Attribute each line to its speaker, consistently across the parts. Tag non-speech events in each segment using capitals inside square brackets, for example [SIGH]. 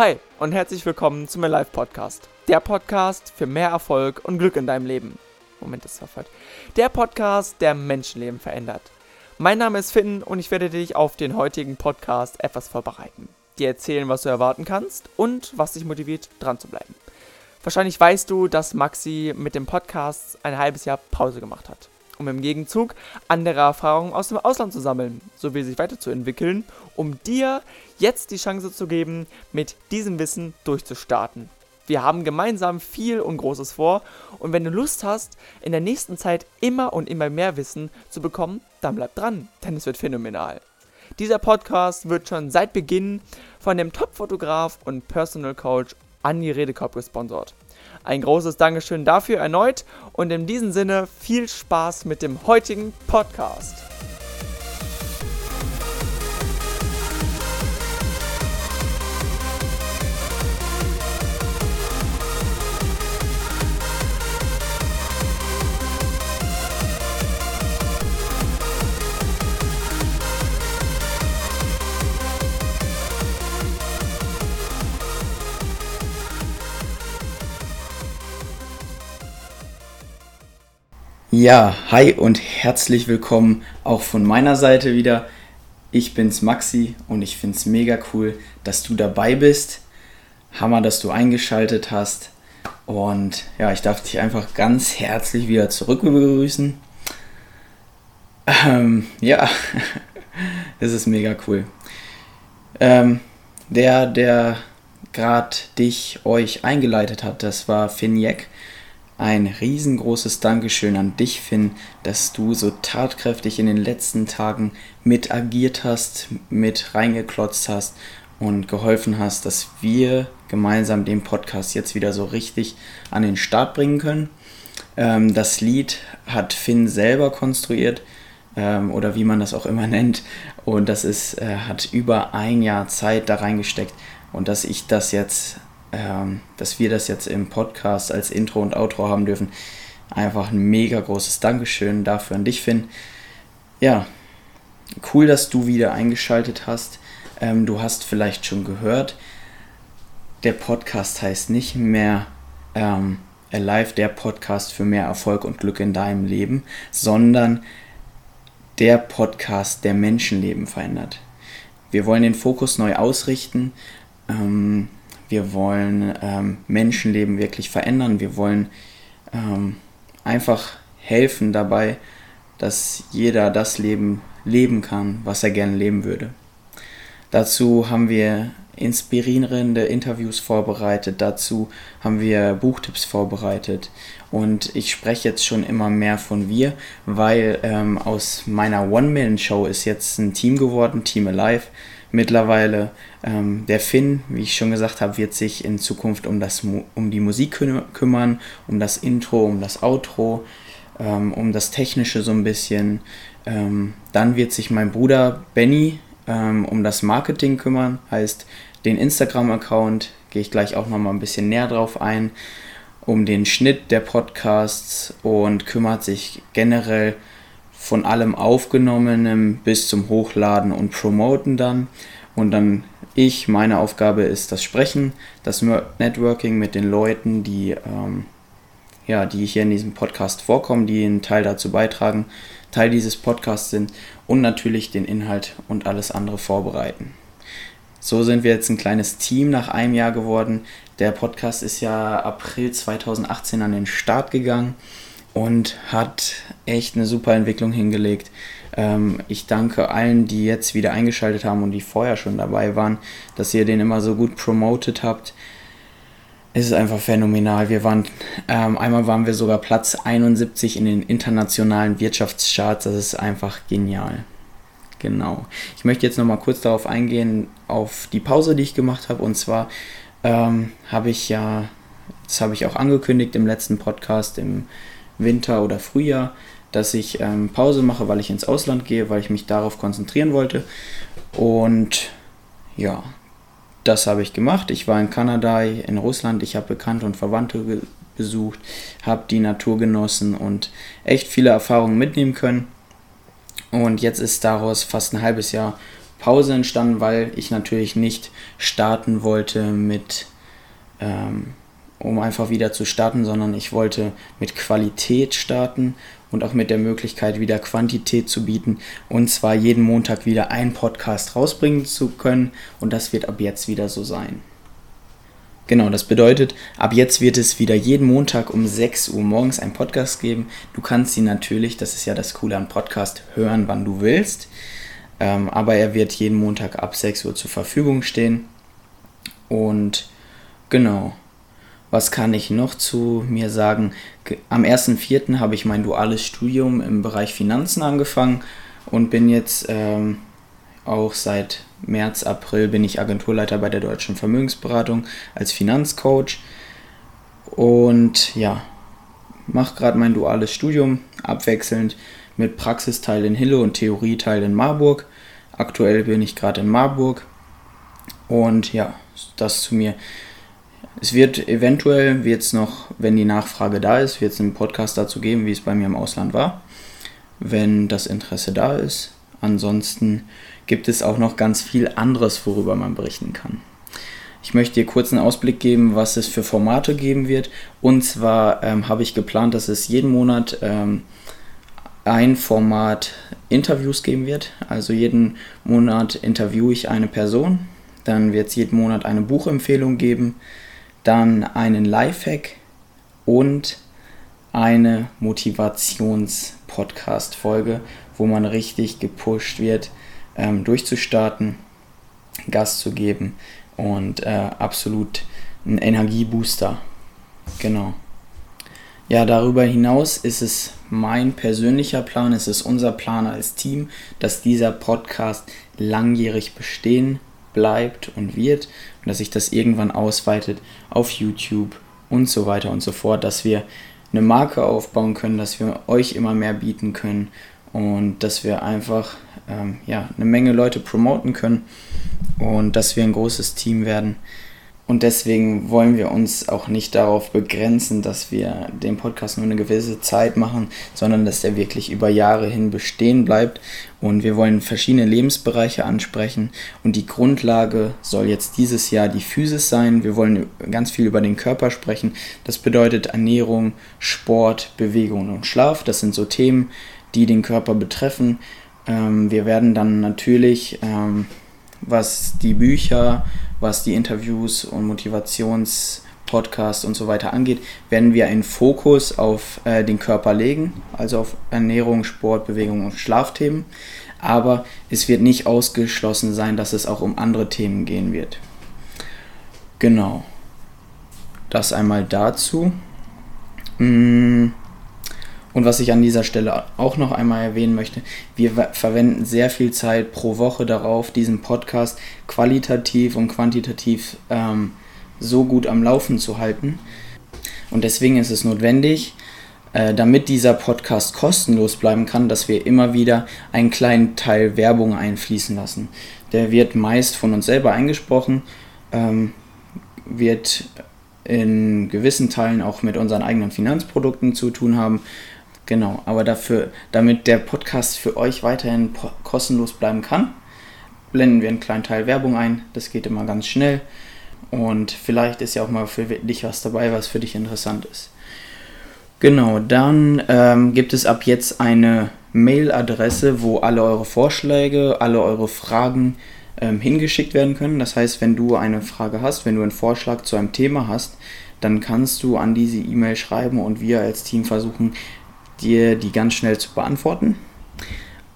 Speaker 1: Hi und herzlich willkommen zum Live Podcast. Der Podcast für mehr Erfolg und Glück in deinem Leben. Moment, das war falsch. Der Podcast, der Menschenleben verändert. Mein Name ist Finn und ich werde dich auf den heutigen Podcast etwas vorbereiten. Dir erzählen, was du erwarten kannst und was dich motiviert, dran zu bleiben. Wahrscheinlich weißt du, dass Maxi mit dem Podcast ein halbes Jahr Pause gemacht hat um im Gegenzug andere Erfahrungen aus dem Ausland zu sammeln, sowie sich weiterzuentwickeln, um dir jetzt die Chance zu geben, mit diesem Wissen durchzustarten. Wir haben gemeinsam viel und Großes vor und wenn du Lust hast, in der nächsten Zeit immer und immer mehr Wissen zu bekommen, dann bleib dran, denn es wird phänomenal. Dieser Podcast wird schon seit Beginn von dem Top-Fotograf und Personal Coach Andi Redekorb gesponsert. Ein großes Dankeschön dafür erneut und in diesem Sinne viel Spaß mit dem heutigen Podcast.
Speaker 2: Ja, hi und herzlich willkommen auch von meiner Seite wieder. Ich bin's Maxi und ich find's mega cool, dass du dabei bist. Hammer, dass du eingeschaltet hast. Und ja, ich darf dich einfach ganz herzlich wieder zurück begrüßen. Ähm, ja, [LAUGHS] das ist mega cool. Ähm, der, der gerade dich, euch eingeleitet hat, das war Finn Jeck ein riesengroßes Dankeschön an dich, Finn, dass du so tatkräftig in den letzten Tagen mit agiert hast, mit reingeklotzt hast und geholfen hast, dass wir gemeinsam den Podcast jetzt wieder so richtig an den Start bringen können. Ähm, das Lied hat Finn selber konstruiert ähm, oder wie man das auch immer [LAUGHS] nennt und das ist, äh, hat über ein Jahr Zeit da reingesteckt und dass ich das jetzt ähm, dass wir das jetzt im Podcast als Intro und Outro haben dürfen. Einfach ein mega großes Dankeschön dafür an dich, Finn. Ja, cool, dass du wieder eingeschaltet hast. Ähm, du hast vielleicht schon gehört, der Podcast heißt nicht mehr ähm, Alive, der Podcast für mehr Erfolg und Glück in deinem Leben, sondern der Podcast, der Menschenleben verändert. Wir wollen den Fokus neu ausrichten. Ähm, wir wollen ähm, Menschenleben wirklich verändern. Wir wollen ähm, einfach helfen dabei, dass jeder das Leben leben kann, was er gerne leben würde. Dazu haben wir inspirierende Interviews vorbereitet, dazu haben wir Buchtipps vorbereitet und ich spreche jetzt schon immer mehr von wir, weil ähm, aus meiner One-Man-Show ist jetzt ein Team geworden, Team Alive mittlerweile. Ähm, der Finn, wie ich schon gesagt habe, wird sich in Zukunft um, das, um die Musik kümmern, um das Intro, um das Outro, ähm, um das Technische so ein bisschen. Ähm, dann wird sich mein Bruder Benny ähm, um das Marketing kümmern, heißt den Instagram-Account, gehe ich gleich auch nochmal ein bisschen näher drauf ein, um den Schnitt der Podcasts und kümmert sich generell von allem Aufgenommenem bis zum Hochladen und Promoten dann. Und dann ich, meine Aufgabe ist das Sprechen, das Networking mit den Leuten, die, ähm, ja, die hier in diesem Podcast vorkommen, die einen Teil dazu beitragen, Teil dieses Podcasts sind und natürlich den Inhalt und alles andere vorbereiten. So sind wir jetzt ein kleines Team nach einem Jahr geworden. Der Podcast ist ja April 2018 an den Start gegangen und hat echt eine super Entwicklung hingelegt. Ähm, ich danke allen, die jetzt wieder eingeschaltet haben und die vorher schon dabei waren, dass ihr den immer so gut promotet habt. Es ist einfach phänomenal. Wir waren, ähm, einmal waren wir sogar Platz 71 in den internationalen Wirtschaftscharts. Das ist einfach genial. Genau. Ich möchte jetzt nochmal kurz darauf eingehen, auf die Pause, die ich gemacht habe. Und zwar ähm, habe ich ja, das habe ich auch angekündigt im letzten Podcast, im Winter oder Frühjahr, dass ich ähm, Pause mache, weil ich ins Ausland gehe, weil ich mich darauf konzentrieren wollte. Und ja, das habe ich gemacht. Ich war in Kanada, in Russland, ich habe Bekannte und Verwandte besucht, habe die Natur genossen und echt viele Erfahrungen mitnehmen können. Und jetzt ist daraus fast ein halbes Jahr Pause entstanden, weil ich natürlich nicht starten wollte mit, ähm, um einfach wieder zu starten, sondern ich wollte mit Qualität starten und auch mit der Möglichkeit, wieder Quantität zu bieten und zwar jeden Montag wieder einen Podcast rausbringen zu können und das wird ab jetzt wieder so sein. Genau, das bedeutet, ab jetzt wird es wieder jeden Montag um 6 Uhr morgens einen Podcast geben. Du kannst ihn natürlich, das ist ja das Coole am Podcast, hören, wann du willst. Ähm, aber er wird jeden Montag ab 6 Uhr zur Verfügung stehen. Und genau, was kann ich noch zu mir sagen? Am 1.4. habe ich mein duales Studium im Bereich Finanzen angefangen und bin jetzt ähm, auch seit März, April bin ich Agenturleiter bei der Deutschen Vermögensberatung als Finanzcoach. Und ja, mache gerade mein duales Studium abwechselnd mit Praxisteil in Hille und Theorieteil in Marburg. Aktuell bin ich gerade in Marburg. Und ja, das zu mir. Es wird eventuell, wird es noch, wenn die Nachfrage da ist, wird es einen Podcast dazu geben, wie es bei mir im Ausland war. Wenn das Interesse da ist. Ansonsten gibt es auch noch ganz viel anderes, worüber man berichten kann. Ich möchte dir kurz einen Ausblick geben, was es für Formate geben wird. Und zwar ähm, habe ich geplant, dass es jeden Monat ähm, ein Format Interviews geben wird. Also jeden Monat interviewe ich eine Person. Dann wird es jeden Monat eine Buchempfehlung geben. Dann einen Lifehack und eine Motivations-Podcast-Folge, wo man richtig gepusht wird, ähm, durchzustarten, Gas zu geben und äh, absolut ein Energiebooster. Genau. Ja, darüber hinaus ist es mein persönlicher Plan, es ist unser Plan als Team, dass dieser Podcast langjährig bestehen bleibt und wird und dass sich das irgendwann ausweitet auf YouTube und so weiter und so fort, dass wir eine Marke aufbauen können, dass wir euch immer mehr bieten können und dass wir einfach ähm, ja, eine Menge Leute promoten können und dass wir ein großes Team werden. Und deswegen wollen wir uns auch nicht darauf begrenzen, dass wir den Podcast nur eine gewisse Zeit machen, sondern dass er wirklich über Jahre hin bestehen bleibt. Und wir wollen verschiedene Lebensbereiche ansprechen. Und die Grundlage soll jetzt dieses Jahr die Physis sein. Wir wollen ganz viel über den Körper sprechen. Das bedeutet Ernährung, Sport, Bewegung und Schlaf. Das sind so Themen, die den Körper betreffen. Ähm, wir werden dann natürlich, ähm, was die Bücher, was die Interviews und Motivationspodcasts und so weiter angeht, werden wir einen Fokus auf äh, den Körper legen, also auf Ernährung, Sport, Bewegung und Schlafthemen. Aber es wird nicht ausgeschlossen sein, dass es auch um andere Themen gehen wird. Genau. Das einmal dazu. Mmh. Und was ich an dieser Stelle auch noch einmal erwähnen möchte, wir verwenden sehr viel Zeit pro Woche darauf, diesen Podcast qualitativ und quantitativ ähm, so gut am Laufen zu halten. Und deswegen ist es notwendig, äh, damit dieser Podcast kostenlos bleiben kann, dass wir immer wieder einen kleinen Teil Werbung einfließen lassen. Der wird meist von uns selber eingesprochen, ähm, wird in gewissen Teilen auch mit unseren eigenen Finanzprodukten zu tun haben Genau, aber dafür, damit der Podcast für euch weiterhin kostenlos bleiben kann, blenden wir einen kleinen Teil Werbung ein. Das geht immer ganz schnell. Und vielleicht ist ja auch mal für dich was dabei, was für dich interessant ist. Genau, dann ähm, gibt es ab jetzt eine Mailadresse, wo alle eure Vorschläge, alle eure Fragen ähm, hingeschickt werden können. Das heißt, wenn du eine Frage hast, wenn du einen Vorschlag zu einem Thema hast, dann kannst du an diese E-Mail schreiben und wir als Team versuchen, dir die ganz schnell zu beantworten.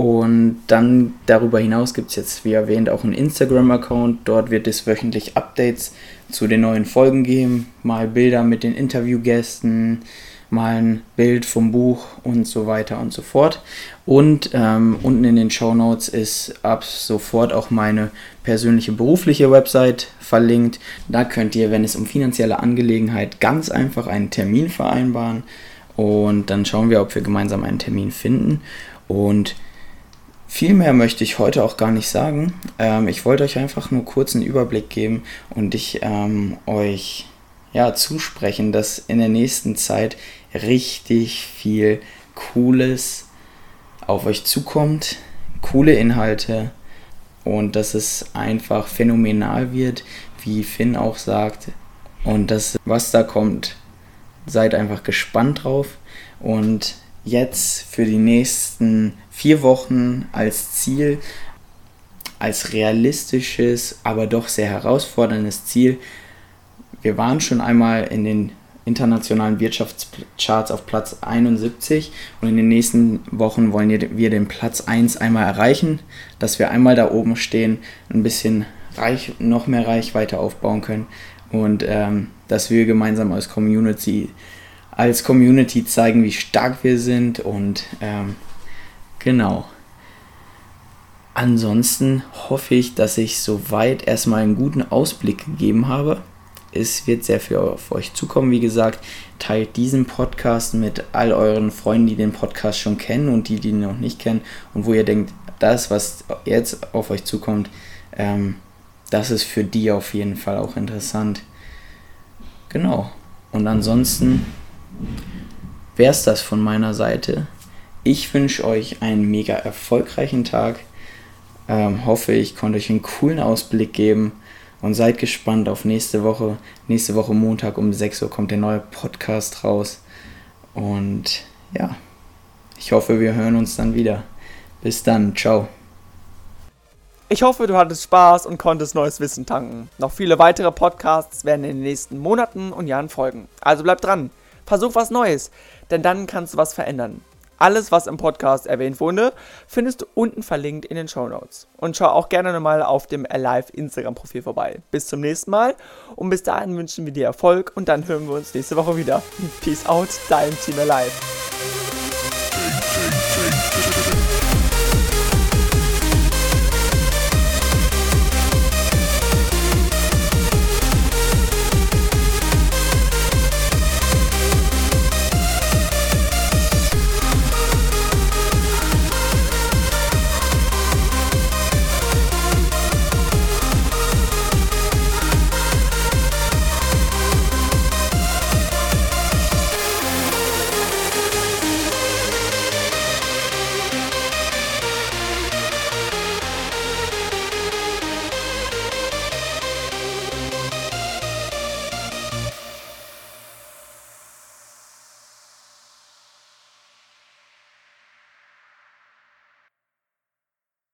Speaker 2: Und dann darüber hinaus gibt es jetzt, wie erwähnt, auch einen Instagram-Account. Dort wird es wöchentlich Updates zu den neuen Folgen geben. Mal Bilder mit den Interviewgästen, mal ein Bild vom Buch und so weiter und so fort. Und ähm, unten in den Show Notes ist ab sofort auch meine persönliche berufliche Website verlinkt. Da könnt ihr, wenn es um finanzielle Angelegenheit ganz einfach einen Termin vereinbaren. Und dann schauen wir, ob wir gemeinsam einen Termin finden. Und viel mehr möchte ich heute auch gar nicht sagen. Ähm, ich wollte euch einfach nur kurz einen Überblick geben und ich ähm, euch ja, zusprechen, dass in der nächsten Zeit richtig viel Cooles auf euch zukommt. Coole Inhalte, und dass es einfach phänomenal wird, wie Finn auch sagt. Und das, was da kommt, seid einfach gespannt drauf. Und jetzt für die nächsten vier Wochen als Ziel, als realistisches, aber doch sehr herausforderndes Ziel. Wir waren schon einmal in den internationalen Wirtschaftscharts auf Platz 71 und in den nächsten Wochen wollen wir den Platz 1 einmal erreichen, dass wir einmal da oben stehen, ein bisschen reich, noch mehr Reichweite aufbauen können und ähm, dass wir gemeinsam als Community als Community zeigen, wie stark wir sind und ähm, genau. Ansonsten hoffe ich, dass ich soweit erstmal einen guten Ausblick gegeben habe es wird sehr viel auf euch zukommen. Wie gesagt, teilt diesen Podcast mit all euren Freunden, die den Podcast schon kennen und die, die ihn noch nicht kennen und wo ihr denkt, das, was jetzt auf euch zukommt, ähm, das ist für die auf jeden Fall auch interessant. Genau. Und ansonsten wäre es das von meiner Seite. Ich wünsche euch einen mega erfolgreichen Tag. Ähm, hoffe, ich konnte euch einen coolen Ausblick geben und seid gespannt auf nächste Woche. Nächste Woche Montag um 6 Uhr kommt der neue Podcast raus. Und ja, ich hoffe, wir hören uns dann wieder. Bis dann, ciao.
Speaker 1: Ich hoffe, du hattest Spaß und konntest neues Wissen tanken. Noch viele weitere Podcasts werden in den nächsten Monaten und Jahren folgen. Also bleib dran, versuch was Neues, denn dann kannst du was verändern. Alles, was im Podcast erwähnt wurde, findest du unten verlinkt in den Show Notes. Und schau auch gerne nochmal auf dem Alive Instagram-Profil vorbei. Bis zum nächsten Mal und bis dahin wünschen wir dir Erfolg und dann hören wir uns nächste Woche wieder. Peace out, dein Team Alive.